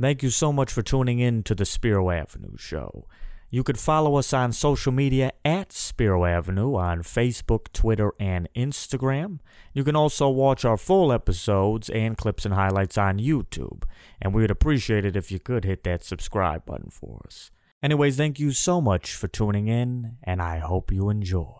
Thank you so much for tuning in to the Spiro Avenue Show. You could follow us on social media at Spiro Avenue on Facebook, Twitter, and Instagram. You can also watch our full episodes and clips and highlights on YouTube. And we would appreciate it if you could hit that subscribe button for us. Anyways, thank you so much for tuning in, and I hope you enjoy.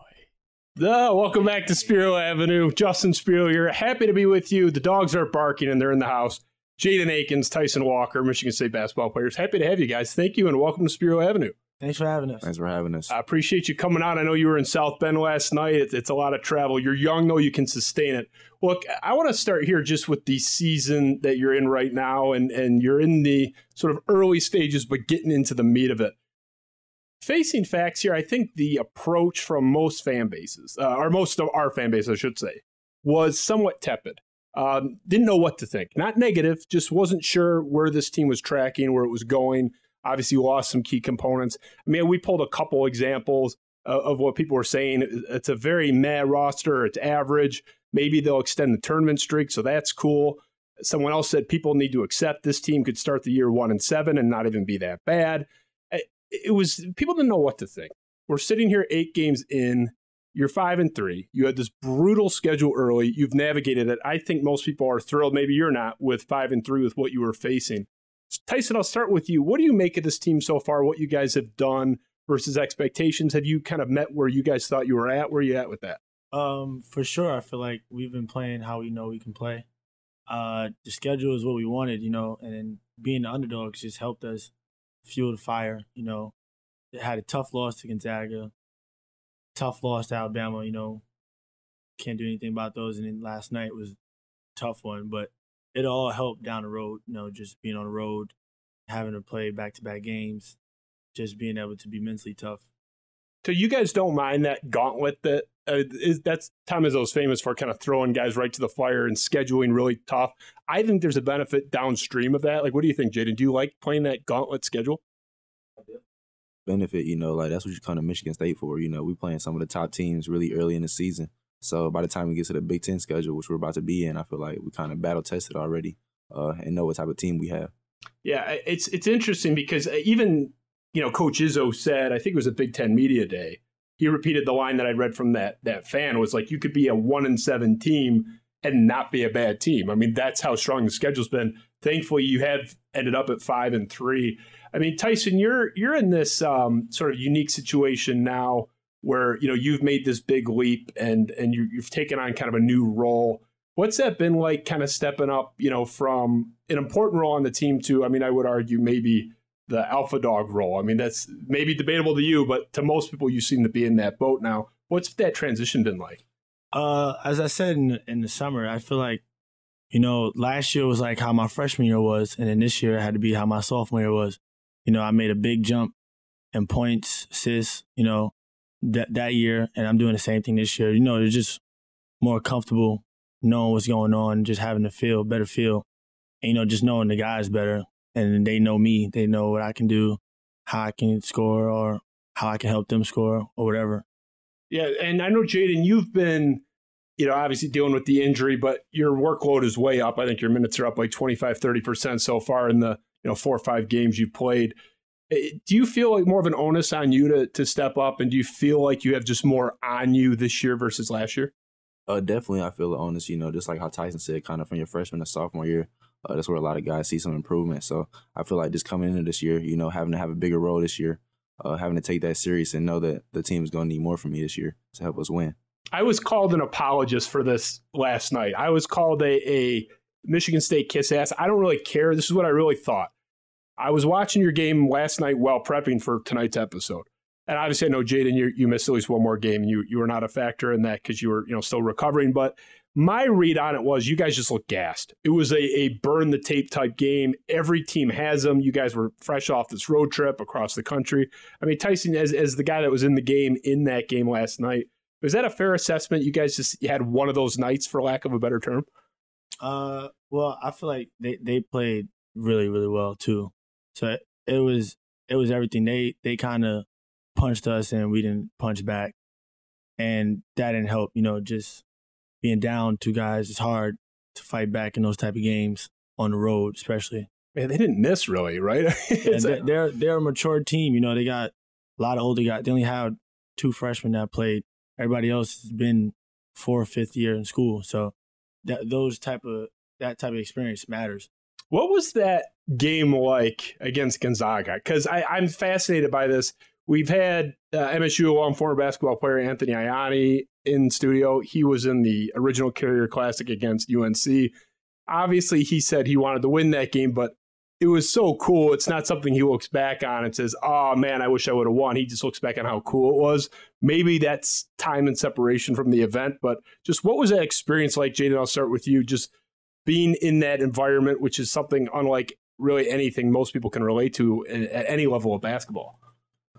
Uh, welcome back to Spiro Avenue. Justin Spiro here. Happy to be with you. The dogs are barking and they're in the house. Jaden Akins, Tyson Walker, Michigan State basketball players. Happy to have you guys. Thank you and welcome to Spiro Avenue. Thanks for having us. Thanks for having us. I appreciate you coming out. I know you were in South Bend last night. It's, it's a lot of travel. You're young, though. You can sustain it. Look, I want to start here just with the season that you're in right now, and, and you're in the sort of early stages, but getting into the meat of it. Facing facts here, I think the approach from most fan bases, uh, or most of our fan base, I should say, was somewhat tepid. Um, didn't know what to think. Not negative, just wasn't sure where this team was tracking, where it was going. Obviously, lost some key components. I mean, we pulled a couple examples of, of what people were saying. It's a very meh roster. It's average. Maybe they'll extend the tournament streak, so that's cool. Someone else said people need to accept this team could start the year one and seven and not even be that bad. It was people didn't know what to think. We're sitting here eight games in. You're five and three. You had this brutal schedule early. You've navigated it. I think most people are thrilled. Maybe you're not with five and three with what you were facing. Tyson, I'll start with you. What do you make of this team so far? What you guys have done versus expectations? Have you kind of met where you guys thought you were at? Where are you at with that? Um, for sure. I feel like we've been playing how we know we can play. Uh, the schedule is what we wanted, you know, and being the underdogs just helped us fuel the fire. You know, they had a tough loss to Gonzaga, tough loss to Alabama. You know, can't do anything about those. And then last night was a tough one, but it all helped down the road. You know, just being on the road, having to play back to back games, just being able to be mentally tough. So you guys don't mind that gauntlet that uh, is, that's Tom Izzo's famous for kind of throwing guys right to the fire and scheduling really tough. I think there's a benefit downstream of that. Like, what do you think, Jaden? Do you like playing that gauntlet schedule? Benefit, you know, like that's what you come to Michigan State for. You know, we playing some of the top teams really early in the season. So by the time we get to the Big Ten schedule, which we're about to be in, I feel like we kind of battle tested already uh, and know what type of team we have. Yeah, it's it's interesting because uh, even you know Coach Izzo said, I think it was a Big Ten media day. He repeated the line that I read from that that fan was like, you could be a one and seven team and not be a bad team. I mean, that's how strong the schedule's been. Thankfully, you have ended up at five and three. I mean, Tyson, you're you're in this um, sort of unique situation now where you know you've made this big leap and and you, you've taken on kind of a new role. What's that been like, kind of stepping up, you know, from an important role on the team to, I mean, I would argue maybe the alpha dog role. I mean, that's maybe debatable to you, but to most people, you seem to be in that boat now. What's that transition been like? Uh, as I said in in the summer, I feel like, you know, last year was like how my freshman year was, and then this year had to be how my sophomore year was. You know, I made a big jump in points, assists, you know, that that year, and I'm doing the same thing this year. You know, it's just more comfortable knowing what's going on, just having the feel, better feel, and, you know, just knowing the guys better, and they know me, they know what I can do, how I can score, or how I can help them score, or whatever. Yeah, and I know Jaden, you've been, you know, obviously dealing with the injury, but your workload is way up. I think your minutes are up like 25, 30% so far in the, you know, four or five games you've played. Eh, do you feel like more of an onus on you to to step up, and do you feel like you have just more on you this year versus last year? Uh, definitely, I feel the onus. You know, just like how Tyson said, kind of from your freshman to sophomore year, uh, that's where a lot of guys see some improvement. So I feel like just coming into this year, you know, having to have a bigger role this year, uh, having to take that serious and know that the team is going to need more from me this year to help us win. I was called an apologist for this last night. I was called a, a Michigan State kiss ass. I don't really care. This is what I really thought. I was watching your game last night while prepping for tonight's episode. And obviously, I know Jaden, you, you missed at least one more game, and you you were not a factor in that because you were you know still recovering. But my read on it was you guys just looked gassed. It was a, a burn the tape type game. Every team has them. You guys were fresh off this road trip across the country. I mean, Tyson, as as the guy that was in the game in that game last night, was that a fair assessment? You guys just had one of those nights, for lack of a better term. Uh, well, I feel like they they played really really well too. So it was it was everything. They they kind of punched us and we didn't punch back, and that didn't help. You know, just being down two guys, it's hard to fight back in those type of games on the road, especially. Man, they didn't miss really, right? yeah, they're, they're they're a mature team. You know, they got a lot of older guys. They only had two freshmen that played. Everybody else has been fourth, fifth year in school. So that those type of that type of experience matters. What was that game like against Gonzaga? Because I'm fascinated by this. We've had uh, MSU alum former basketball player Anthony Ianni in studio. He was in the original Carrier Classic against UNC. Obviously, he said he wanted to win that game, but it was so cool. It's not something he looks back on and says, "Oh man, I wish I would have won." He just looks back on how cool it was. Maybe that's time and separation from the event, but just what was that experience like, Jaden? I'll start with you. Just being in that environment, which is something unlike really anything most people can relate to at any level of basketball.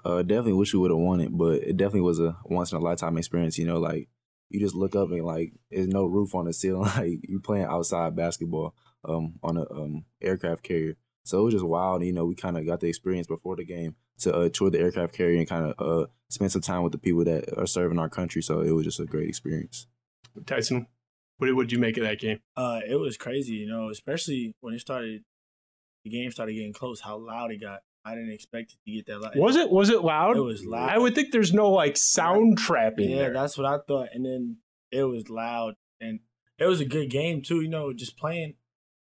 Uh, definitely wish we would have won it, but it definitely was a once in a lifetime experience. You know, like you just look up and like there's no roof on the ceiling. Like you playing outside basketball um, on a um, aircraft carrier. So it was just wild. You know, we kind of got the experience before the game to uh, tour the aircraft carrier and kind of uh, spend some time with the people that are serving our country. So it was just a great experience. Tyson, what did you make of that game? Uh, it was crazy, you know, especially when it started. The game started getting close. How loud it got. I didn't expect it to get that loud. Was it? Was it loud? It was loud. I would think there's no like sound trapping. Yeah, there. that's what I thought. And then it was loud, and it was a good game too. You know, just playing.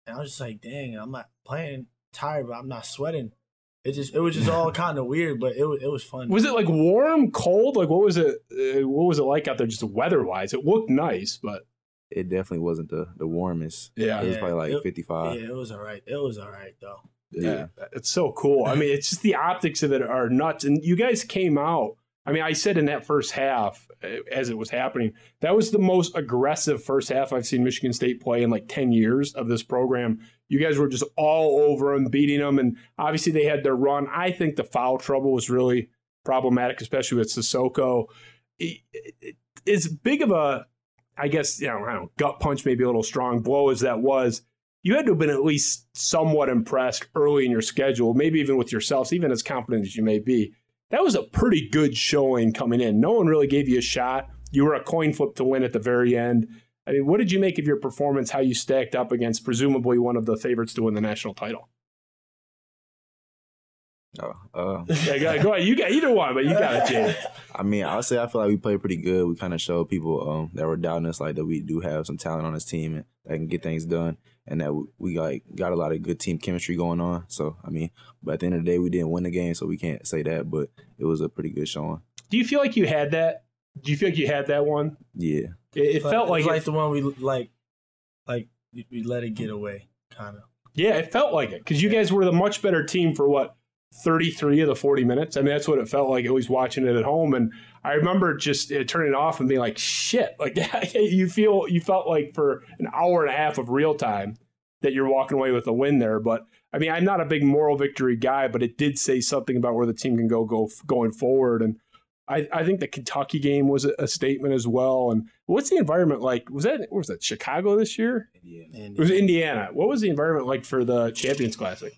And I was just like, dang, I'm not playing tired, but I'm not sweating. It just it was just all kind of weird, but it was it was fun. Was it like warm, cold? Like what was it? Uh, what was it like out there, just weather wise? It looked nice, but it definitely wasn't the the warmest. Yeah, it was probably like it, 55. Yeah, it was all right. It was all right though. Yeah. yeah, it's so cool. I mean, it's just the optics of it are nuts. And you guys came out. I mean, I said in that first half, uh, as it was happening, that was the most aggressive first half I've seen Michigan State play in like 10 years of this program. You guys were just all over them, beating them. And obviously, they had their run. I think the foul trouble was really problematic, especially with Sissoko. As big of a, I guess, you know, I don't know, gut punch, maybe a little strong blow as that was, you had to have been at least somewhat impressed early in your schedule, maybe even with yourselves, even as confident as you may be. That was a pretty good showing coming in. No one really gave you a shot. You were a coin flip to win at the very end. I mean, what did you make of your performance? How you stacked up against presumably one of the favorites to win the national title? Oh, uh, yeah, go ahead. You got either one, but you got it, Jay. I mean, I'll say I feel like we played pretty good. We kind of showed people um, that were doubting us, like that we do have some talent on this team and that can get things done and that we like got a lot of good team chemistry going on. So I mean, but at the end of the day, we didn't win the game, so we can't say that. But it was a pretty good showing. Do you feel like you had that? Do you feel like you had that one? Yeah, it, it felt like it like the one we like, like we let it get away, kind of. Yeah, it felt like it because you guys were the much better team for what 33 of the 40 minutes. I mean, that's what it felt like. At least watching it at home, and I remember just uh, turning it off and being like, "Shit!" Like you feel you felt like for an hour and a half of real time that you're walking away with a win there. But I mean, I'm not a big moral victory guy, but it did say something about where the team can go go going forward. And I, I think the Kentucky game was a, a, statement as well. And what's the environment like? Was that was that Chicago this year? Indiana. It was Indiana. What was the environment like for the Champions Classic?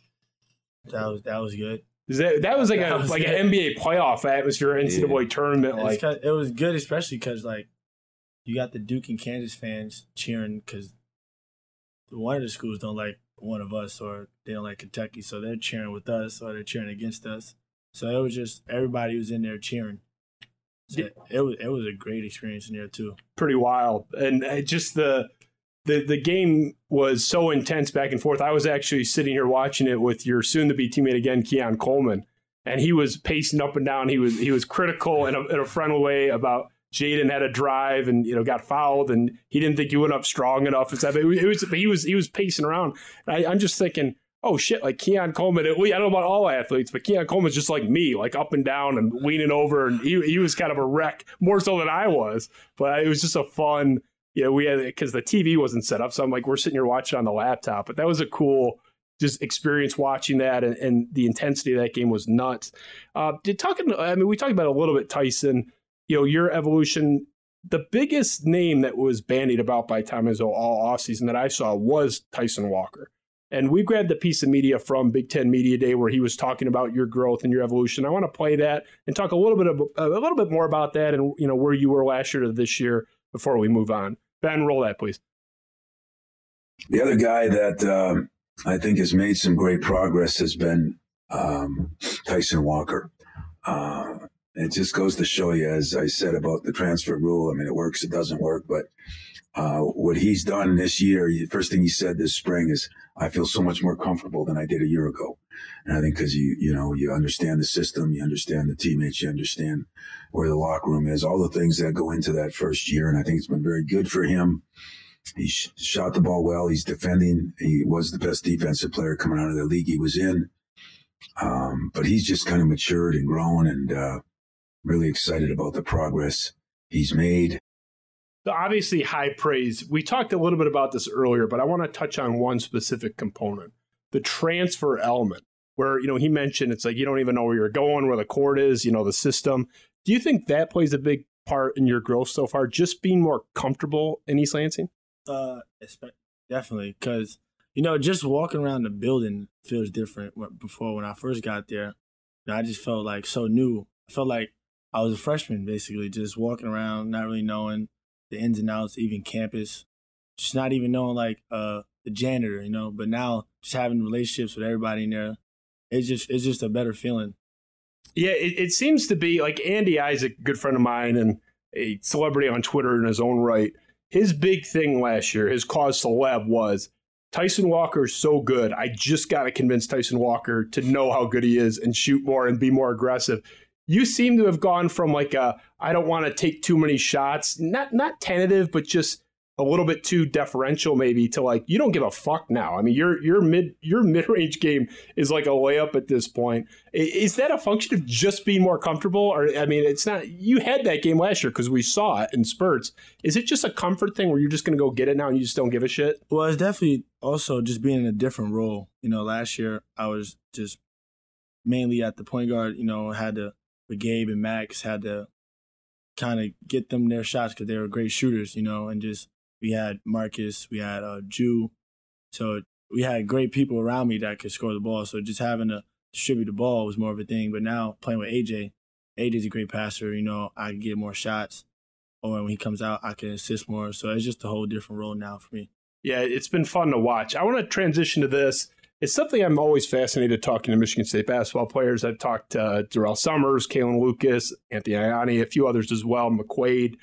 That was that was good. That, that was like that a was like good. an NBA playoff atmosphere, NCAA yeah. tournament. Like it was good, especially because like you got the Duke and Kansas fans cheering because one of the schools don't like one of us, or they don't like Kentucky, so they're cheering with us, or they're cheering against us. So it was just everybody was in there cheering. So yeah. it was it was a great experience in there too. Pretty wild, and uh, just the the the game was so intense back and forth. I was actually sitting here watching it with your soon to be teammate again, Keon Coleman, and he was pacing up and down. He was he was critical in a, in a friendly way about Jaden had a drive and you know got fouled, and he didn't think he went up strong enough and stuff. It, it was he was he was pacing around. I, I'm just thinking, oh shit, like Keon Coleman. I don't know about all athletes, but Keon Coleman's just like me, like up and down and leaning over, and he he was kind of a wreck more so than I was. But it was just a fun you know, we had because the TV wasn't set up, so I'm like, we're sitting here watching on the laptop. But that was a cool just experience watching that, and, and the intensity of that game was nuts. Uh, did talking, I mean, we talked about a little bit, Tyson. You know, your evolution. The biggest name that was bandied about by Tom Izzo all offseason that I saw was Tyson Walker. And we grabbed a piece of media from Big Ten Media Day where he was talking about your growth and your evolution. I want to play that and talk a little bit of, a little bit more about that and you know where you were last year to this year before we move on. Ben, roll that, please. The other guy that um, I think has made some great progress has been um, Tyson Walker. Uh, it just goes to show you, as I said about the transfer rule. I mean, it works, it doesn't work, but uh, what he's done this year, the first thing he said this spring is, "I feel so much more comfortable than I did a year ago." And I think because you, you know, you understand the system, you understand the teammates, you understand where the locker room is, all the things that go into that first year, and I think it's been very good for him. He sh- shot the ball well. He's defending. He was the best defensive player coming out of the league he was in. Um, but he's just kind of matured and grown and uh, really excited about the progress he's made. So obviously, high praise. We talked a little bit about this earlier, but I want to touch on one specific component the transfer element, where, you know, he mentioned it's like you don't even know where you're going, where the court is, you know, the system. Do you think that plays a big part in your growth so far, just being more comfortable in East Lansing? Uh, definitely, because you know, just walking around the building feels different. Before when I first got there, I just felt like so new. I felt like I was a freshman, basically, just walking around, not really knowing the ins and outs, even campus, just not even knowing like uh the janitor, you know. But now, just having relationships with everybody in there, it's just it's just a better feeling. Yeah, it, it seems to be like Andy Isaac, good friend of mine and a celebrity on Twitter in his own right. His big thing last year, his cause celeb was Tyson Walker is so good. I just got to convince Tyson Walker to know how good he is and shoot more and be more aggressive. You seem to have gone from like a I don't want to take too many shots, not not tentative, but just a little bit too deferential maybe to like you don't give a fuck now. I mean, your your mid your mid range game is like a layup at this point. Is that a function of just being more comfortable, or I mean, it's not. You had that game last year because we saw it in spurts. Is it just a comfort thing where you're just going to go get it now and you just don't give a shit? Well, it's definitely also just being in a different role. You know, last year I was just mainly at the point guard. You know, had to with Gabe and Max had to kind of get them their shots because they were great shooters. You know, and just we had Marcus, we had uh, Jew. So we had great people around me that could score the ball. So just having to distribute the ball was more of a thing. But now playing with AJ, AJ's a great passer. You know, I can get more shots. Or when he comes out, I can assist more. So it's just a whole different role now for me. Yeah, it's been fun to watch. I want to transition to this. It's something I'm always fascinated talking to Michigan State basketball players. I've talked to uh, Durrell Summers, Kalin Lucas, Anthony Ianni, a few others as well, McQuaid.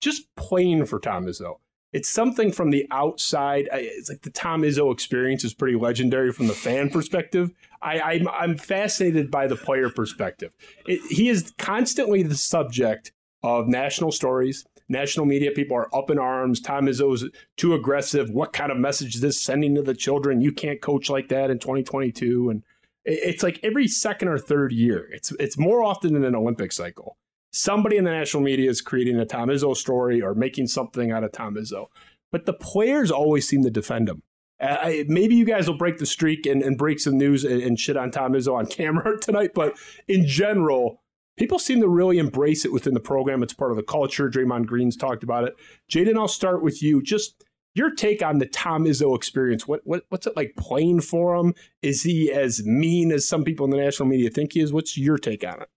Just playing for Tom Izzo it's something from the outside. It's like the Tom Izzo experience is pretty legendary from the fan perspective. I, I'm, I'm fascinated by the player perspective. It, he is constantly the subject of national stories. National media people are up in arms. Tom Izzo's too aggressive. What kind of message is this sending to the children? You can't coach like that in 2022. And it's like every second or third year. It's it's more often than an Olympic cycle somebody in the national media is creating a Tom Izzo story or making something out of Tom Izzo. But the players always seem to defend him. Uh, maybe you guys will break the streak and, and break some news and, and, shit on Tom Izzo on camera tonight. But in general, people seem to really embrace it within the program. It's part of the culture. Draymond Green's talked about it. Jaden, I'll start with you. Just your take on the Tom Izzo experience. What, what what's it like playing for him? Is he as mean as some people in the national media think he is? What's your take on it?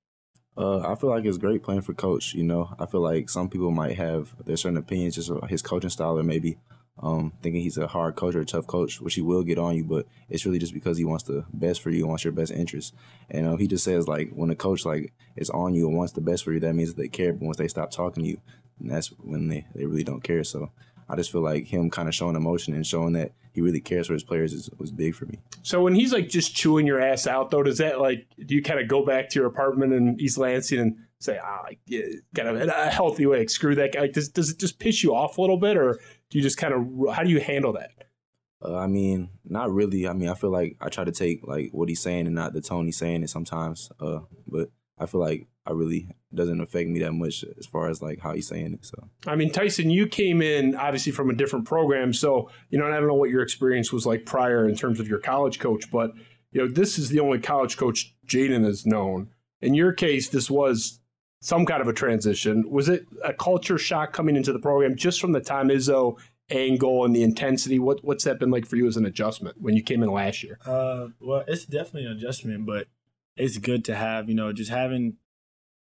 Uh, I feel like it's great playing for coach. You know, I feel like some people might have their certain opinions just about his coaching style, or maybe um, thinking he's a hard coach or a tough coach, which he will get on you. But it's really just because he wants the best for you, wants your best interest. And uh, he just says like when a coach like is on you and wants the best for you, that means that they care. But once they stop talking to you, that's when they, they really don't care. So I just feel like him kind of showing emotion and showing that he really cares for his players is, was big for me. So when he's like just chewing your ass out, though, does that like do you kind of go back to your apartment in East Lansing and say, ah, yeah, kind of in a healthy way, like, screw that guy? Does does it just piss you off a little bit, or do you just kind of how do you handle that? Uh, I mean, not really. I mean, I feel like I try to take like what he's saying and not the tone he's saying it sometimes. Uh, but I feel like I really doesn't affect me that much as far as like how he's saying it. So I mean, Tyson, you came in obviously from a different program, so you know, I don't know what your experience was like prior in terms of your college coach, but you know, this is the only college coach Jaden has known. In your case, this was some kind of a transition. Was it a culture shock coming into the program just from the Tom Izzo angle and the intensity? What what's that been like for you as an adjustment when you came in last year? Uh, well, it's definitely an adjustment, but it's good to have. You know, just having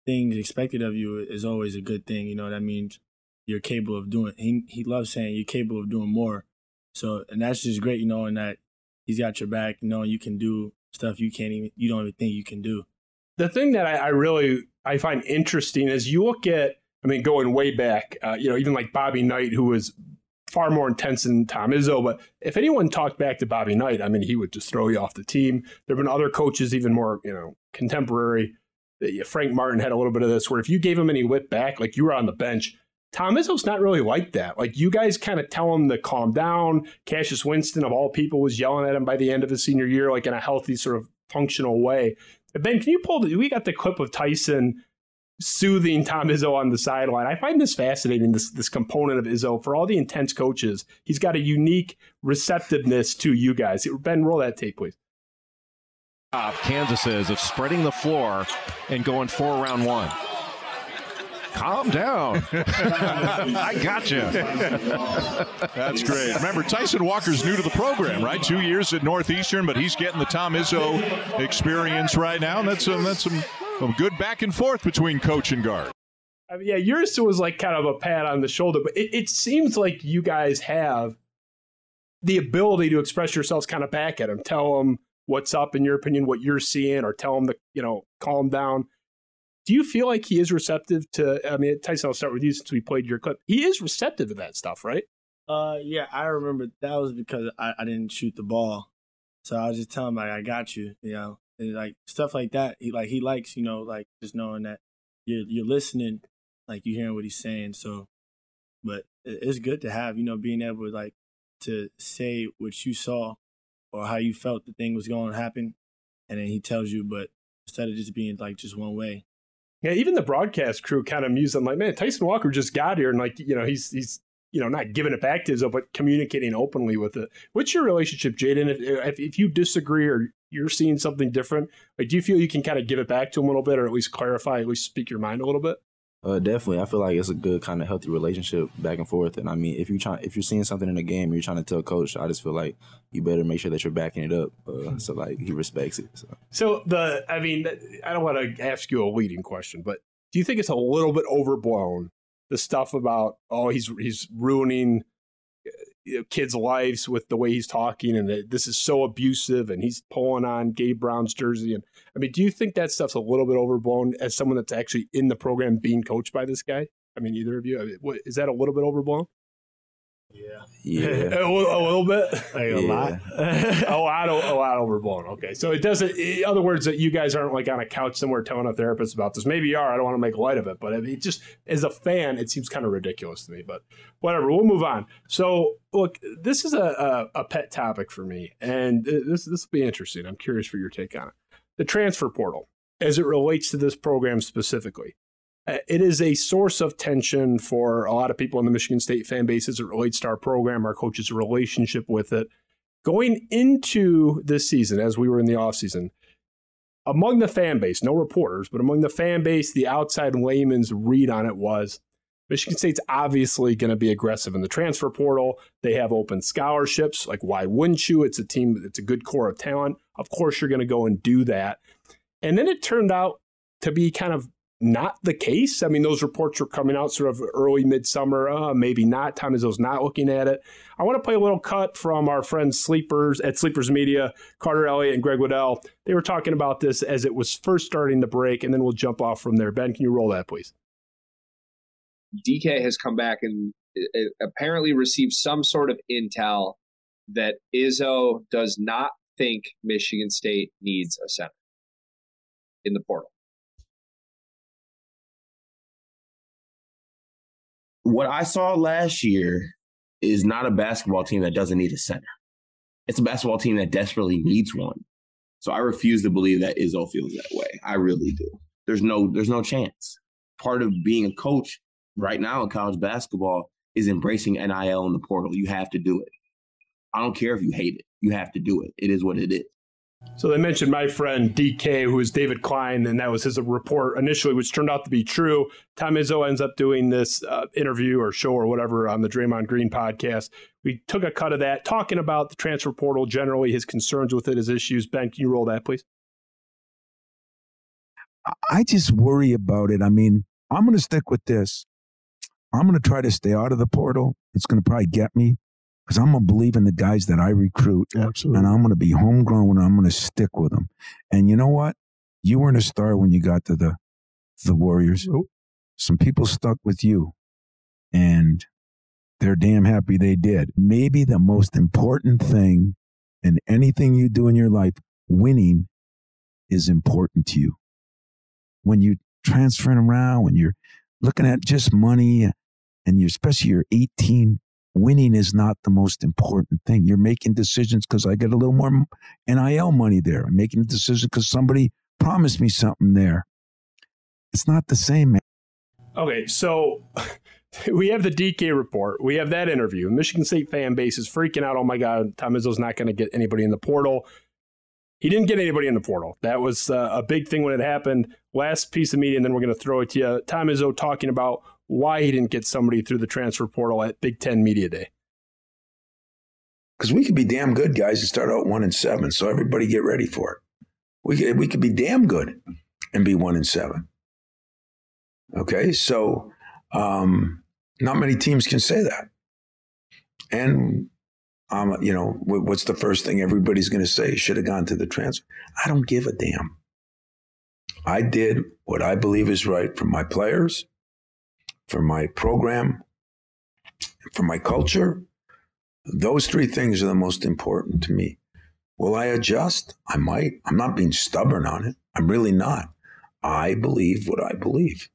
things expected of you is always a good thing. You know, that means you're capable of doing. He he loves saying you're capable of doing more. So, and that's just great. You know, and that he's got your back, knowing you can do stuff you can't even you don't even think you can do. The thing that I, I really I find interesting is you look at I mean going way back, uh, you know, even like Bobby Knight, who was far more intense than Tom Izzo. But if anyone talked back to Bobby Knight, I mean, he would just throw you off the team. There have been other coaches, even more, you know, contemporary. Frank Martin had a little bit of this, where if you gave him any whip back, like you were on the bench, Tom Izzo's not really like that. Like you guys kind of tell him to calm down. Cassius Winston, of all people, was yelling at him by the end of his senior year, like in a healthy, sort of functional way. Ben, can you pull the? We got the clip of Tyson soothing Tom Izzo on the sideline. I find this fascinating. This this component of Izzo for all the intense coaches, he's got a unique receptiveness to you guys. Ben, roll that tape, please. Kansas is of spreading the floor and going for round one calm down. I got you. That's great. Remember, Tyson Walker's new to the program, right? Two years at Northeastern, but he's getting the Tom Izzo experience right now, and that's some that's some, some good back and forth between coach and guard. I mean, yeah, yours was like kind of a pat on the shoulder, but it, it seems like you guys have the ability to express yourselves kind of back at him. Tell him what's up in your opinion, what you're seeing, or tell him to you know calm down do you feel like he is receptive to? I mean, Tyson, I'll start with you since we played your clip. He is receptive to that stuff, right? Uh, yeah, I remember that was because I, I didn't shoot the ball, so I was just telling him like I got you, you know, and like stuff like that. He like he likes, you know, like just knowing that you're you're listening, like you're hearing what he's saying. So, but it's good to have, you know, being able to like to say what you saw or how you felt the thing was going to happen, and then he tells you, but instead of just being like just one way, yeah, even the broadcast crew kind of mused. I'm like, man, Tyson Walker just got here, and like, you know, he's he's you know not giving it back to Izzo, but communicating openly with it. What's your relationship, Jaden? If, if, if you disagree or you're seeing something different, like, do you feel you can kind of give it back to him a little bit, or at least clarify, at least speak your mind a little bit? Uh, definitely, I feel like it's a good kind of healthy relationship back and forth. And I mean, if you try, if you're seeing something in the game, you're trying to tell coach. I just feel like you better make sure that you're backing it up, uh, so like he respects it. So. so the, I mean, I don't want to ask you a leading question, but do you think it's a little bit overblown? The stuff about oh he's he's ruining you know, kids' lives with the way he's talking, and this is so abusive, and he's pulling on Gabe Brown's jersey. And I mean, do you think that stuff's a little bit overblown as someone that's actually in the program being coached by this guy? I mean, either of you, I mean, what, is that a little bit overblown? Yeah. Yeah. a, a, little bit. Like a Yeah. lot. a lot, a lot overblown. Okay, so it doesn't. In other words, that you guys aren't like on a couch somewhere telling a therapist about this. Maybe you are. I don't want to make light of it, but it just as a fan, it seems kind of ridiculous to me. But whatever. We'll move on. So look, this is a, a, a pet topic for me, and this this will be interesting. I'm curious for your take on it. The transfer portal, as it relates to this program specifically. Uh, It is a source of tension for a lot of people in the Michigan State fan base as it relates to our program, our coaches' relationship with it. Going into this season, as we were in the offseason, among the fan base, no reporters, but among the fan base, the outside layman's read on it was Michigan State's obviously going to be aggressive in the transfer portal. They have open scholarships. Like, why wouldn't you? It's a team, it's a good core of talent. Of course, you're going to go and do that. And then it turned out to be kind of not the case. I mean, those reports were coming out sort of early midsummer. Uh, maybe not. Tom Izzo's not looking at it. I want to play a little cut from our friends Sleepers at Sleepers Media, Carter Elliott and Greg Waddell. They were talking about this as it was first starting to break, and then we'll jump off from there. Ben, can you roll that, please? DK has come back and uh, apparently received some sort of intel that Izzo does not think Michigan State needs a center in the portal. What I saw last year is not a basketball team that doesn't need a center. It's a basketball team that desperately needs one. So I refuse to believe that Izzo feels that way. I really do. There's no there's no chance. Part of being a coach right now in college basketball is embracing NIL in the portal. You have to do it. I don't care if you hate it. You have to do it. It is what it is. So they mentioned my friend DK, who is David Klein, and that was his report initially, which turned out to be true. Tom Izzo ends up doing this uh, interview or show or whatever on the Draymond Green podcast. We took a cut of that, talking about the transfer portal generally, his concerns with it, his issues. Ben, can you roll that, please? I just worry about it. I mean, I'm going to stick with this. I'm going to try to stay out of the portal. It's going to probably get me. Because I'm gonna believe in the guys that I recruit, Absolutely. and I'm gonna be homegrown and I'm gonna stick with them. And you know what? You weren't a star when you got to the the Warriors. Some people stuck with you, and they're damn happy they did. Maybe the most important thing in anything you do in your life, winning, is important to you. When you transferring around, when you're looking at just money, and you're especially you're 18 winning is not the most important thing. You're making decisions because I get a little more NIL money there. I'm making a decision because somebody promised me something there. It's not the same, man. Okay, so we have the DK report. We have that interview. Michigan State fan base is freaking out. Oh my God, Tom Izzo's not going to get anybody in the portal. He didn't get anybody in the portal. That was uh, a big thing when it happened. Last piece of media, and then we're going to throw it to you. Tom Izzo talking about why he didn't get somebody through the transfer portal at Big Ten Media Day. Because we could be damn good guys and start out one and seven. So everybody get ready for it. We could, we could be damn good and be one and seven. Okay, so um, not many teams can say that. And um, you know, what's the first thing everybody's going to say? Should have gone to the transfer. I don't give a damn. I did what I believe is right for my players, for my program, for my culture. Those three things are the most important to me. Will I adjust? I might. I'm not being stubborn on it. I'm really not. I believe what I believe.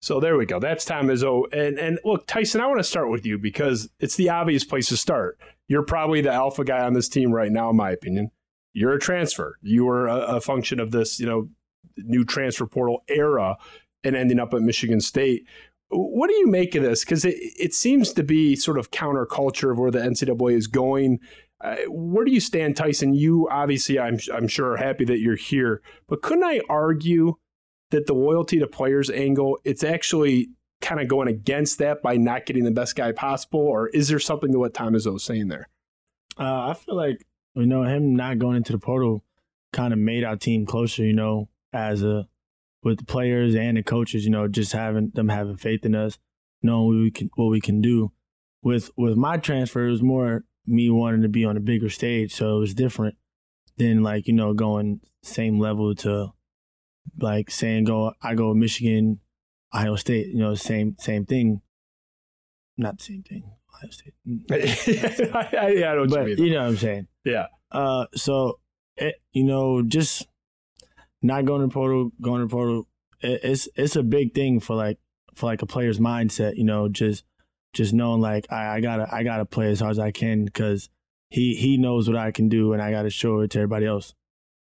So there we go. That's Tom Izzo. And and look, Tyson, I want to start with you because it's the obvious place to start. You're probably the alpha guy on this team right now, in my opinion. You're a transfer. You were a, a function of this, you know, new transfer portal era and ending up at Michigan State. What do you make of this? Because it, it seems to be sort of counterculture of where the NCAA is going. Uh, where do you stand, Tyson? You obviously, I'm, I'm sure, are happy that you're here. But couldn't I argue that the loyalty to players angle, it's actually kind of going against that by not getting the best guy possible? Or is there something to what Tom Izzo is saying there? Uh, I feel like, you know, him not going into the portal kind of made our team closer, you know, as a with the players and the coaches, you know, just having them having faith in us, knowing what we can what we can do. With with my transfer, it was more me wanting to be on a bigger stage, so it was different than like you know going same level to like saying go I go Michigan, Ohio State, you know, same same thing. Not the same thing. Ohio State. I, I, I don't but you, you know what I'm saying. Yeah. Uh, so it, you know, just not going to portal, going to portal, it's it's a big thing for like for like a player's mindset. You know, just just knowing like I, I gotta I gotta play as hard as I can because he he knows what I can do and I gotta show it to everybody else.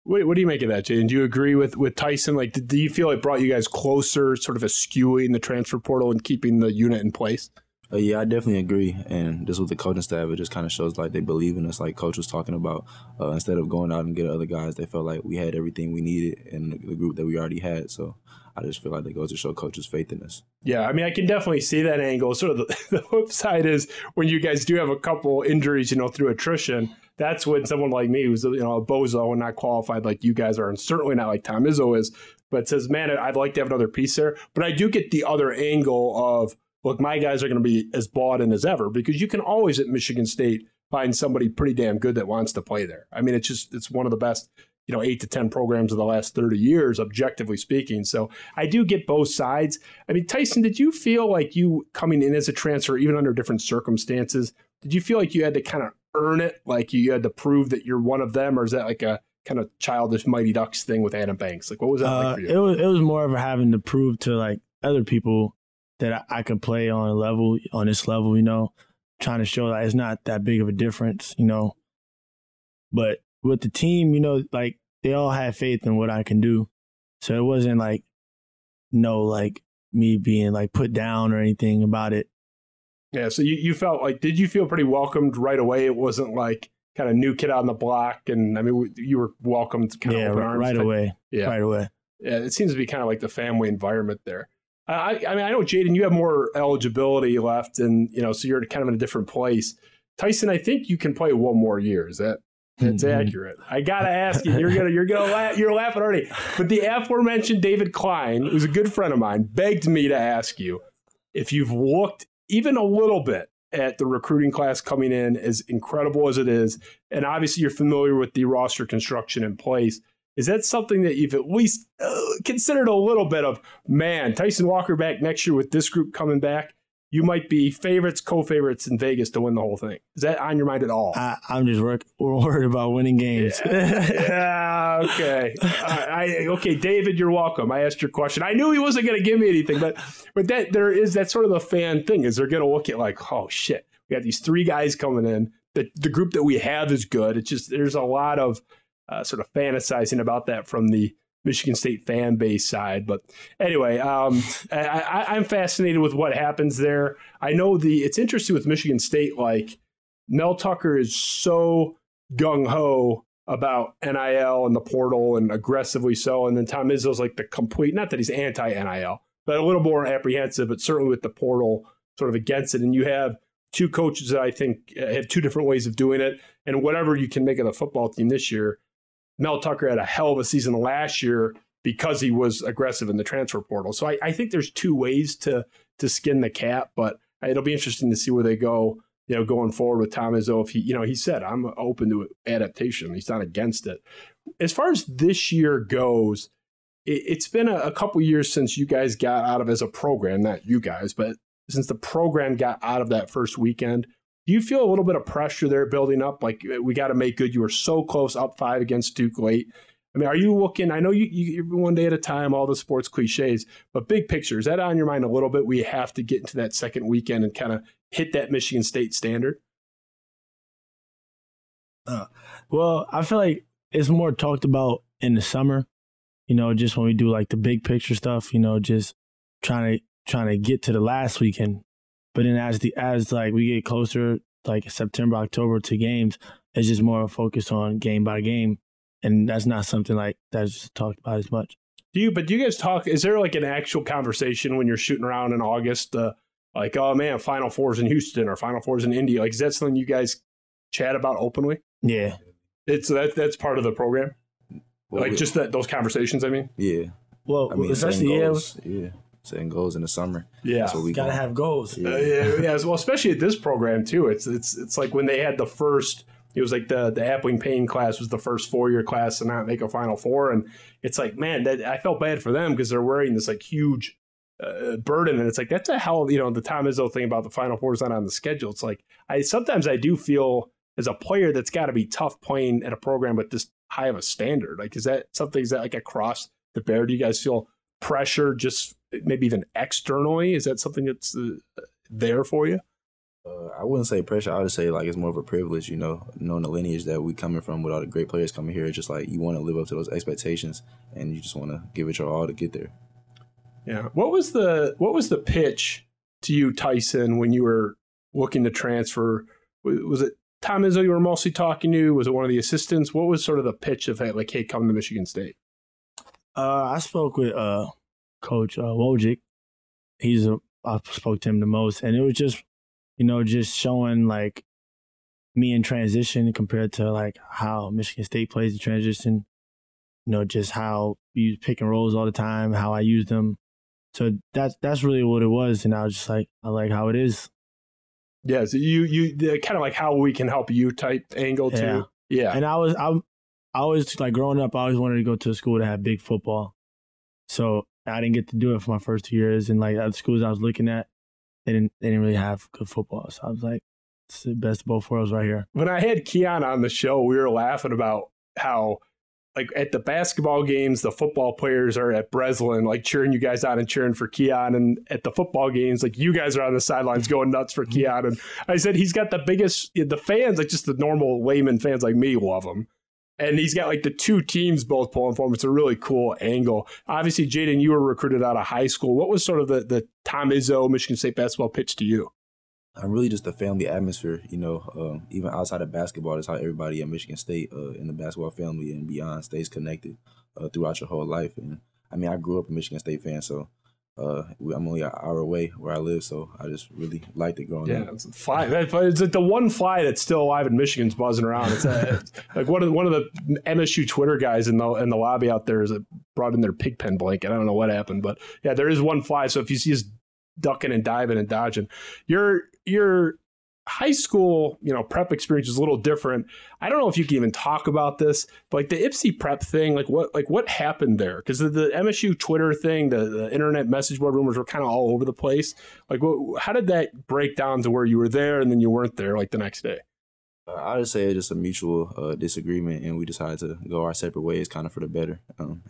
What, what do you make of that, Jaden? Do you agree with with Tyson? Like, do you feel it brought you guys closer, sort of eschewing the transfer portal and keeping the unit in place? Uh, yeah, I definitely agree. And just with the coaching staff, it just kind of shows like they believe in us. Like coach was talking about, uh, instead of going out and getting other guys, they felt like we had everything we needed in the group that we already had. So I just feel like that goes to show coach's faith in us. Yeah, I mean, I can definitely see that angle. Sort of the, the flip side is when you guys do have a couple injuries, you know, through attrition. That's when someone like me, who's you know a bozo and not qualified like you guys are, and certainly not like Tom Izzo is, but says, "Man, I'd like to have another piece there." But I do get the other angle of look, my guys are going to be as bought in as ever because you can always at Michigan State find somebody pretty damn good that wants to play there. I mean, it's just it's one of the best, you know, eight to ten programs of the last thirty years, objectively speaking. So I do get both sides. I mean, Tyson, did you feel like you coming in as a transfer, even under different circumstances, did you feel like you had to kind of earn it, like you had to prove that you're one of them, or is that like a kind of childish Mighty Ducks thing with Adam Banks? Like, what was that uh, like for you? It was it was more of having to prove to like other people that I, I could play on a level on this level, you know, trying to show that it's not that big of a difference, you know. But with the team, you know, like they all had faith in what I can do. So it wasn't like no like me being like put down or anything about it. Yeah, so you, you felt like did you feel pretty welcomed right away? It wasn't like kind of new kid on the block and I mean you were welcomed kind yeah, of open arms right type- away. Yeah. Right away. Yeah, it seems to be kind of like the family environment there. I, I mean, I know Jaden, you have more eligibility left, and you know, so you're kind of in a different place. Tyson, I think you can play one more year. Is that that's Mhm. accurate? I gotta ask you. You're gonna you're gonna laugh. You're laughing already. But the aforementioned David Klein, who's a good friend of mine, begged me to ask you if you've looked even a little bit at the recruiting class coming in, as incredible as it is, and obviously you're familiar with the roster construction in place. Is that something that you've at least uh, considered a little bit of? Man, Tyson Walker back next year with this group coming back you might be favorites, co-favorites in Vegas to win the whole thing. Is that on your mind at all? I, am just work, worried about winning games. yeah, yeah okay. I, okay, David, you're welcome. I asked your question. I knew he wasn't going to give me anything, but but that there is that sort of the fan thing. Is they're going to look at like, oh shit, we got these three guys coming in. The the group that we have is good. It's just there's a lot of uh, sort of fantasizing about that from the Michigan State fan base side. But anyway, um, I, am fascinated with what happens there. I know the it's interesting with Michigan State. Like Mel Tucker is so gung ho about NIL and the portal and aggressively so, and then Tom Izzo's like the complete. Not that he's anti NIL, but a little more apprehensive. But certainly with the portal, sort of against it. And you have two coaches that I think have two different ways of doing it. And whatever you can make of the football team this year Mel Tucker had a hell of a season last year because he was aggressive in the transfer portal. So I, I think there's two ways to to skin the cat, but it'll be interesting to see where they go. You know, going forward with Tom Izzo, if he, you know, he said I'm open to adaptation. He's not against it. As far as this year goes, it, has been a, a couple years since you guys got out of as a program, not you guys, but since the program got out of that first weekend. Do you feel a little bit of pressure there building up? Like we got to make good. You were so close, up five against Duke late. I mean, are you looking? I know you, you one day at a time, all the sports cliches, but big picture is that on your mind a little bit? We have to get into that second weekend and kind of hit that Michigan State standard. Uh, well, I feel like it's more talked about in the summer. You know, just when we do like the big picture stuff. You know, just trying to trying to get to the last weekend but then as the as like we get closer, like September, October to games, it's just more focused on game by game, and that's not something like that's just talked about as much. Do you? But do you guys talk? Is there like an actual conversation when you're shooting around in August? Uh, like, oh man, Final Fours in Houston or Final Fours in Indy. Like, is that something you guys chat about openly? Yeah, it's that that's part of the program. Well, like just that those conversations. I mean, yeah. Well, I mean, especially yeah, yeah setting goals in the summer. Yeah, That's what we gotta have goals. Yeah. Uh, yeah, yeah, well, especially at this program too. It's it's it's like when they had the first. It was like the the Appling Payne class was the first four year class to not make a Final Four, and it's like man, that I felt bad for them because they're wearing this like huge uh, burden, and it's like that's a hell. You know, the Tom Izzo thing about the Final Four is not on the schedule. It's like I sometimes I do feel as a player that's got to be tough playing at a program with this high of a standard. Like, is that something is that like across the bear? Do you guys feel pressure just maybe even externally? Is that something that's uh, there for you? Uh, I wouldn't say pressure. I would say like it's more of a privilege, you know, knowing the lineage that we coming from with all the great players coming here. It's just like you want to live up to those expectations, and you just want to give it your all to get there. Yeah. What was the What was the pitch to you, Tyson, when you were looking to transfer? Was it Tom Izzo you were mostly talking to? Was it one of the assistants? What was sort of the pitch of like, hey, come to Michigan State? Uh, I spoke with uh, Coach uh, Wojcik. He's a, I spoke to him the most, and it was just, you know, just showing like me in transition compared to like how Michigan State plays in transition. You know, just how you pick and rolls all the time, how I use them. So that's that's really what it was, and I was just like, I like how it is. Yeah, so you you kind of like how we can help you type angle too. Yeah. yeah. And I was I I always like growing up. I always wanted to go to a school that had big football. So I didn't get to do it for my first two years, and like the schools I was looking at, they didn't they didn't really have good football. So I was like, it's the best of both worlds right here. When I had Keon on the show, we were laughing about how like at the basketball games, the football players are at Breslin, like cheering you guys on and cheering for Keon. And at the football games, like you guys are on the sidelines going nuts for mm-hmm. Keon. And I said he's got the biggest, the fans, like just the normal layman fans like me, love him and he's got like the two teams both pulling for him. It's a really cool angle. Obviously, Jaden, you were recruited out of high school. What was sort of the, the Tom Izzo Michigan State basketball pitch to you? I'm really just a family atmosphere, you know. Um, even outside of basketball, that's how everybody at Michigan State uh, in the basketball family and beyond stays connected uh, throughout your whole life. And I mean, I grew up a Michigan State fan, so uh, I'm only an hour away where I live, so I just really liked it growing yeah, up. it's fly. It's like the one fly that's still alive in Michigan's buzzing around. It's, a, it's like one of the, one of the MSU Twitter guys in the in the lobby out there is that brought in their pig pen blanket. I don't know what happened, but yeah, there is one fly. So if you see us ducking and diving and dodging, you're you're high school, you know, prep experience is a little different. I don't know if you can even talk about this, but like the Ypsi prep thing, like what like what happened there? Because the, the, MSU Twitter thing, the, the internet message board rumors were kind of all over the place. Like, what, how did that break down to where you were there and then you weren't there like the next day? Uh, I would say it's just a mutual uh, disagreement, and we decided to go our separate ways, kind of for the better. Um,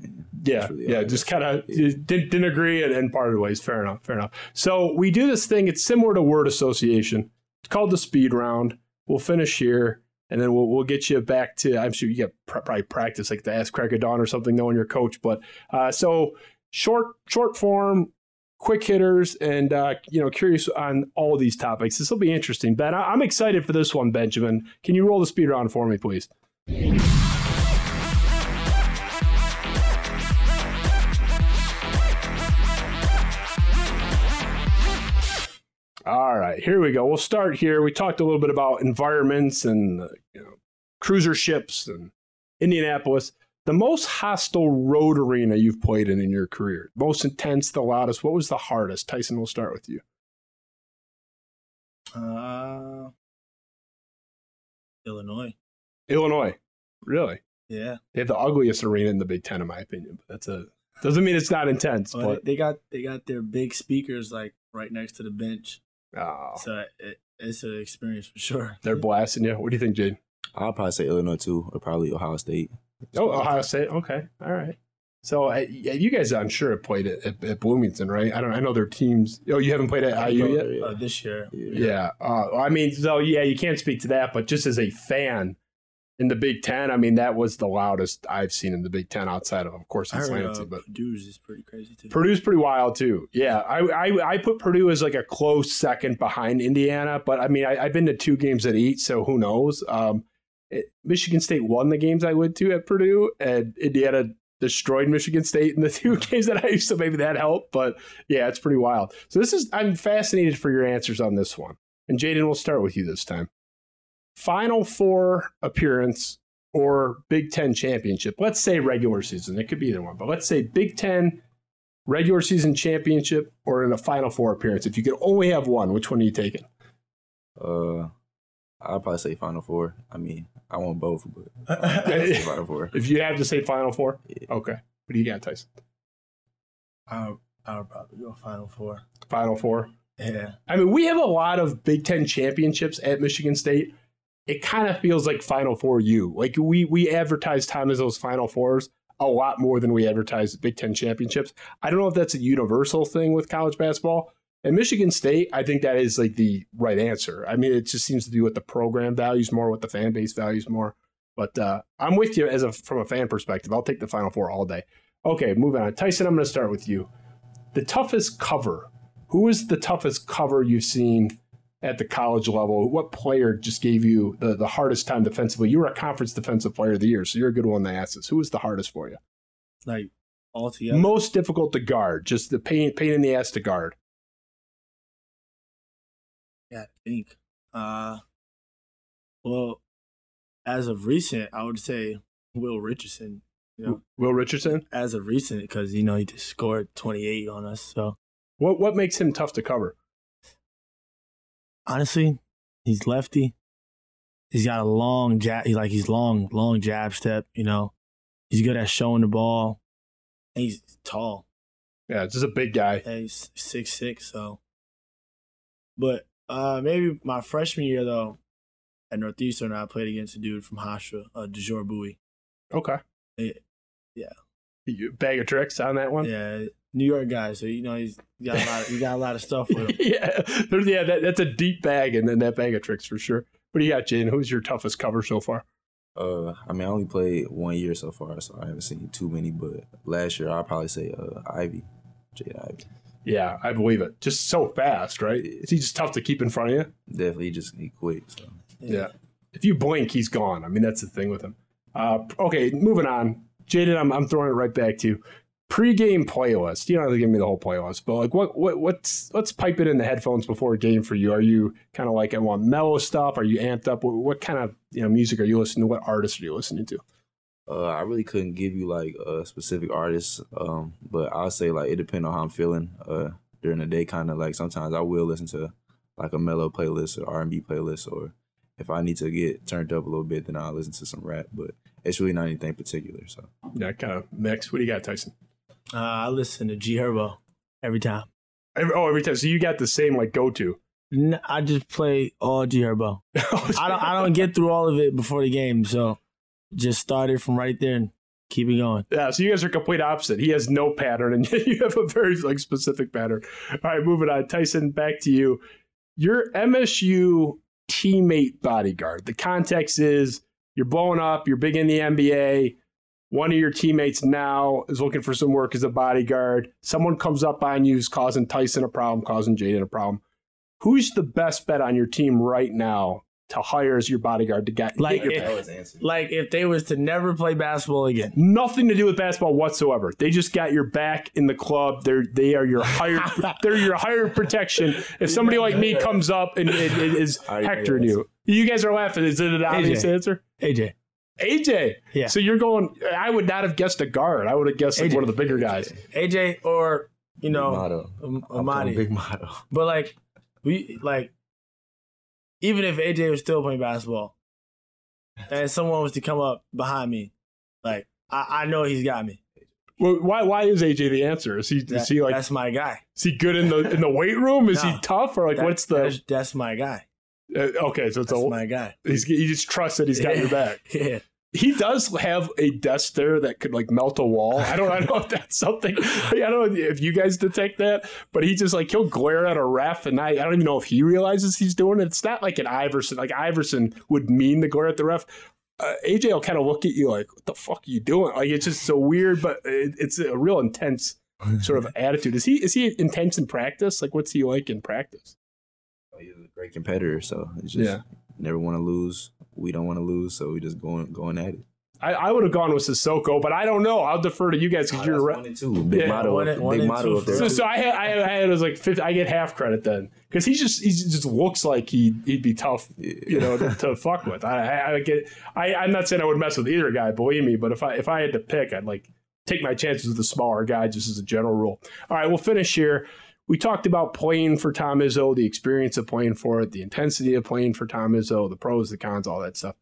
yeah, really yeah, just kind of yeah. didn't, didn't agree and, and parted ways. Fair enough, fair enough. So we do this thing. It's similar to word association. It's called the speed round. We'll finish here, and then we'll we'll get you back to. I'm sure you get probably practice like the ass Crack of Dawn or something, knowing your coach. But uh, so short short form quick hitters and uh, you know curious on all these topics. This will be interesting, Ben. I- am excited for this one, Benjamin. Can you roll the speed round for me, please? All right, here we go. We'll start here. We talked a little bit about environments and uh, you know, cruiser ships and Indianapolis. The most hostile road arena you've played in in your career most intense the loudest what was the hardest? Tyson we'll start with you. Uh illinois. Illinois really? Yeah. They have the ugliest arena in the big ten in my opinion but that's a doesn't mean it's not intense well, but they got they got their big speakers like right next to the bench oh. so it, it's an experience for sure they're blasting you what do you think jade i'll probably say illinois too or probably ohio state Oh, Ohio State. Okay, all right. So uh, you guys, I'm sure, have played at, at, at, Bloomington, right? I don't. I know their teams. Oh, you haven't played at IU yet uh, this year. Yeah. Uh, I mean, so yeah, you can't speak to that, but just as a fan in the Big Ten, I mean, that was the loudest I've seen in the Big Ten outside of, of course, Atlanta. Uh, but Purdue's is pretty crazy too. Purdue's pretty wild too. Yeah, I, I, I put Purdue as like a close second behind Indiana, but I mean, I, have been to two games at each, so who knows? Um, it, Michigan State won the games I went to at Purdue, and Indiana destroyed Michigan State in the two games that I used. So maybe that helped, but yeah, it's pretty wild. So this is I'm fascinated for your answers on this one. And Jaden, we'll start with you this time. Final four appearance or Big Ten championship. Let's say regular season. It could be either one, but let's say Big Ten regular season championship or in a Final Four appearance. If you could only have one, which one are you taking? Uh, I'll probably say Final Four. I mean, I want both, but Final Four. If you have to say Final Four, yeah. okay. What do you got, Tyson? I'll, I'll probably go Final Four. Final Four. Yeah. I mean, we have a lot of Big Ten championships at Michigan State. It kind of feels like Final Four U. Like we we advertise time as those Final Fours a lot more than we advertise the Big Ten championships. I don't know if that's a universal thing with college basketball, and Michigan State, I think that is like the right answer. I mean, it just seems to be what the program values more, what the fan base values more. But uh, I'm with you as a from a fan perspective. I'll take the Final Four all day. Okay, moving on. Tyson, I'm going to start with you. The toughest cover. Who is the toughest cover you've seen at the college level? What player just gave you the, the hardest time defensively? You were a conference defensive player of the year, so you're a good one to ask this. Who was the hardest for you? Like altogether? Most difficult to guard, just the pain, pain in the ass to guard. Yeah, I think. Uh, well, as of recent, I would say Will Richardson. You know, Will Richardson, as of recent, because you know he just scored twenty eight on us. So, what what makes him tough to cover? Honestly, he's lefty. He's got a long jab. He's like he's long, long jab step. You know, he's good at showing the ball. he's tall. Yeah, just a big guy. Yeah, he's six six. So, but uh, maybe my freshman year though, at Northeastern, I played against a dude from Hofstra, uh, Desure Buie. Okay. It, yeah. You bag of tricks on that one. Yeah, New York guy, so you know he's got a lot. Of, he got a lot of stuff with him. yeah, yeah, that, that's a deep bag, and then that bag of tricks for sure. What do you got, Jane? Who's your toughest cover so far? Uh, I mean, I only played one year so far, so I haven't seen too many. But last year, I'll probably say uh, Ivey, Jaden Ivey. Yeah, I believe it. Just so fast, right? Is he just tough to keep in front of you? Definitely, he just he quick. So. Yeah. yeah. If you blink, he's gone. I mean, that's the thing with him. Uh, okay, moving on. Jaden, I'm, I'm throwing it right back to you. Pre-game playlist. You don't have to give me the whole playlist, but like, what, what, what's, let's pipe it in the headphones before a game for you. Are you kind of like, I want mellow stuff? Are you amped up? What, what kind of you know music are you listening to? What artists are you listening to? Uh, I really couldn't give you like a specific artist, um, but I'll say like it depends on how I'm feeling uh, during the day. Kind of like sometimes I will listen to like a mellow playlist or R and B playlist, or if I need to get turned up a little bit, then I'll listen to some rap. But it's really not anything particular. So yeah, kind of mix. What do you got, Tyson? Uh, I listen to G Herbo every time. Every, oh, every time. So you got the same like go to. I just play all G Herbo. I don't. I don't get through all of it before the game, so just start it from right there and keep it going. Yeah, so you guys are complete opposite. He has no pattern, and you have a very like specific pattern. All right, moving on. Tyson, back to you. Your MSU teammate bodyguard. The context is you're blowing up. You're big in the NBA. One of your teammates now is looking for some work as a bodyguard. Someone comes up on you, is causing Tyson a problem, causing Jaden a problem. Who's the best bet on your team right now to hire as your bodyguard to get Like get your if, like if they was to never play basketball again. Nothing to do with basketball whatsoever. They just got your back in the club. They're they are your hired they're your hired protection. If somebody like me comes up and it, it is hectoring you, you guys are laughing. Is it an obvious AJ. answer? AJ. AJ. Yeah. So you're going. I would not have guessed a guard. I would have guessed like AJ. one of the bigger guys. AJ or you know Mady. Um, Am- I'll call him Amadi. Big Mady. But like we like even if AJ was still playing basketball and someone was to come up behind me, like I, I know he's got me. Well, why? Why is AJ the answer? Is he? Is he like? that's my guy. Is he good in the in the weight room? Is he tough or like That- what's the? that's, that's my guy. Uh, okay, so it's That's a. my guy. He's he just trusts that he's got your back. Yeah. He does have a desk there that could like melt a wall. I don't, I don't know if that's something. I don't know if you guys detect that, but he just like he'll glare at a ref, and I, I don't even know if he realizes he's doing it. It's not like an Iverson. Like Iverson would mean to glare at the ref. Uh, AJ will kind of look at you like, "What the fuck are you doing?" Like it's just so weird, but it, it's a real intense sort of attitude. Is he is he intense in practice? Like what's he like in practice? He's a great competitor, so it's just Yeah. never want to lose. We don't want to lose, so we just going going at it. I, I would have gone with Sissoko, but I don't know. I'll defer to you guys because you're a ref. One and two, big Yeah. Mady, One and- one big and Mady up there. So, so I had I had, I had it was like 50, I get half credit then because he just he just looks like he he'd be tough, you know, to, to fuck with. I, I, I get I I'm not saying I would mess with either guy, believe me, but if I if I had to pick, I'd like take my chances with the smaller guy just as a general rule. All right, we'll finish here. We talked about playing for Tom Izzo, the experience of playing for it, the intensity of playing for Tom Izzo, the pros, the cons, all that stuff.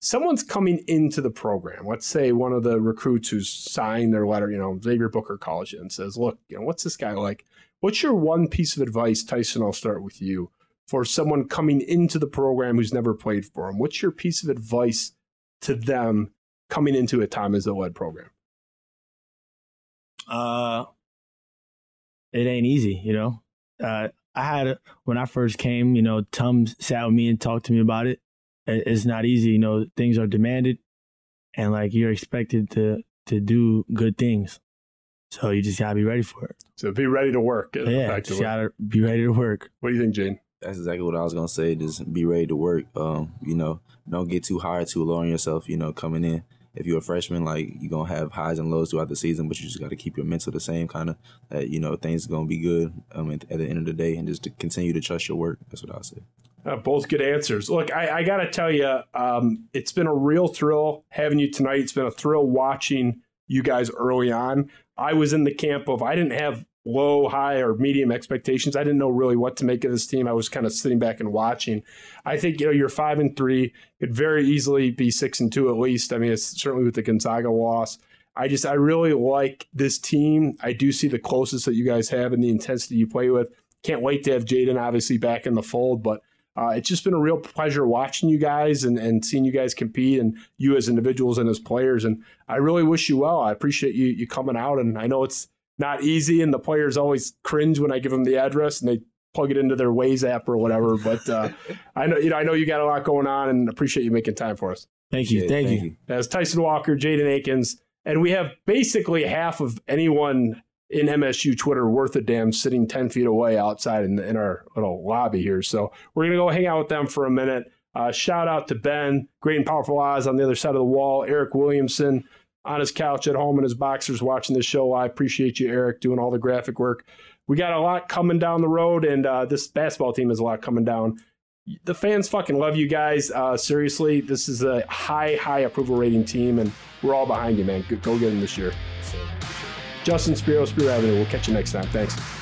Someone's coming into the program. Let's say one of the recruits who's signed their letter, you know, Xavier Booker you and says, Look, you know, what's this guy like? What's your one piece of advice, Tyson? I'll start with you for someone coming into the program who's never played for him. What's your piece of advice to them coming into a Tom Izzo led program? Uh, it ain't easy, you know. Uh, I had a, when I first came, you know, Tom sat with me and talked to me about it. It- It's not easy, you know. Things are demanded, and like you're expected to to do good things. So you just gotta be ready for it. So be ready to work. Yeah, just gotta be ready to work. What do you think, Jane? That's exactly what I was gonna say. Just be ready to work. Um, you know, don't get too high, too low on yourself. You know, coming in. If you're a freshman, like you're gonna have highs and lows throughout the season, but you just got to keep your mental the same kind of. That you know things gonna be good. Um, at, at the end of the day, and just to continue to trust your work. That's what I'll say. Uh, both good answers. Look, I, I got to tell you, um, it's been a real thrill having you tonight. It's been a thrill watching you guys early on. I was in the camp of I didn't have low, high, or medium expectations. I didn't know really what to make of this team. I was kind of sitting back and watching. I think you know you're five and three. Could very easily be six and two at least. I mean, it's certainly with the Gonzaga loss. I just I really like this team. I do see the closest that you guys have and the intensity you play with. Can't wait to have Jaden obviously back in the fold, but uh, it's just been a real pleasure watching you guys and, and seeing you guys compete and you as individuals and as players. And I really wish you well. I appreciate you you coming out. And I know it's not easy, and the players always cringe when I give them the address and they plug it into their Waze app or whatever. But uh, I know you know I know you got a lot going on, and appreciate you making time for us. Thank you, Yeah, thank, you. As Tyson Walker, Jaden Akins, and we have basically half of anyone in MSU Twitter worth a damn sitting 10 feet away outside in, in our little lobby here. So we're going to go hang out with them for a minute. Uh, shout out to Ben, Great and Powerful eyes on the other side of the wall, Eric Williamson on his couch at home in his boxers watching this show. I appreciate you, Eric, doing all the graphic work. We got a lot coming down the road, and uh, this basketball team has a lot coming down the fans fucking love you guys. Uh, seriously, this is a high, high approval rating team, and we're all behind you, man. Go, go get them this year. Justin Spiro, Spiro Avenue. We'll catch you next time. Thanks.